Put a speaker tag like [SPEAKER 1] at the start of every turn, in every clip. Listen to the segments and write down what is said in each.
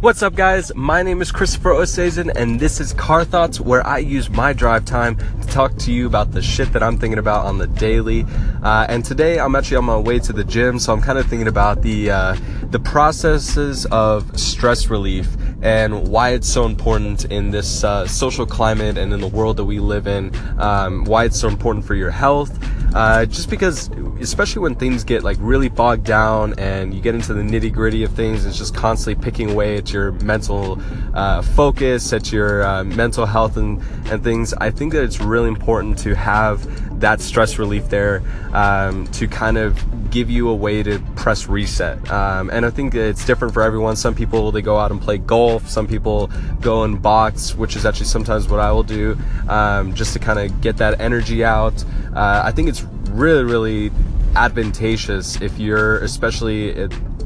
[SPEAKER 1] What's up, guys? My name is Christopher Osazen, and this is Car Thoughts, where I use my drive time to talk to you about the shit that I'm thinking about on the daily. Uh, and today, I'm actually on my way to the gym, so I'm kind of thinking about the uh, the processes of stress relief and why it's so important in this uh, social climate and in the world that we live in. Um, why it's so important for your health. Uh, just because, especially when things get like really bogged down and you get into the nitty gritty of things, it's just constantly picking away at your mental uh, focus, at your uh, mental health and, and things. I think that it's really important to have that stress relief there um, to kind of give you a way to press reset. Um, and I think it's different for everyone. Some people they go out and play golf. Some people go and box, which is actually sometimes what I will do, um, just to kind of get that energy out. Uh, I think it's really, really advantageous if you're, especially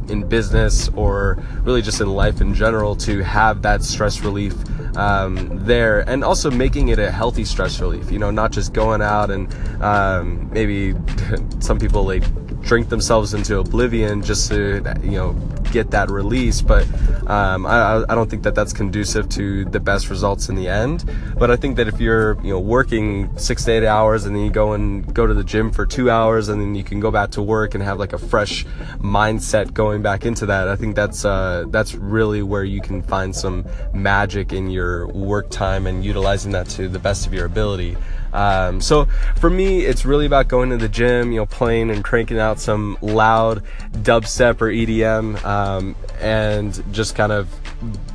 [SPEAKER 1] in business or really just in life in general, to have that stress relief um, there and also making it a healthy stress relief. You know, not just going out and um, maybe some people like drink themselves into oblivion just to you know get that release but um, I, I don't think that that's conducive to the best results in the end but i think that if you're you know working six to eight hours and then you go and go to the gym for two hours and then you can go back to work and have like a fresh mindset going back into that i think that's uh, that's really where you can find some magic in your work time and utilizing that to the best of your ability um, so for me, it's really about going to the gym, you know, playing and cranking out some loud dubstep or EDM, um, and just kind of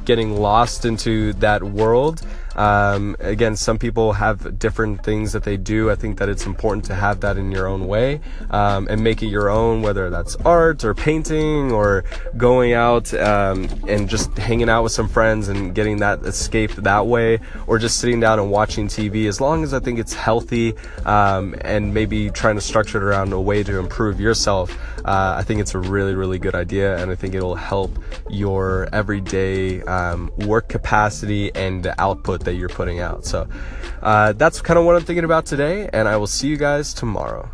[SPEAKER 1] getting lost into that world. Um, again, some people have different things that they do. I think that it's important to have that in your own way um, and make it your own, whether that's art or painting or going out um, and just hanging out with some friends and getting that escape that way, or just sitting down and watching TV. As long as I think it's healthy um, and maybe trying to structure it around a way to improve yourself, uh, I think it's a really, really good idea, and I think it'll help your everyday um, work capacity and output that you're putting out. So uh, that's kind of what I'm thinking about today, and I will see you guys tomorrow.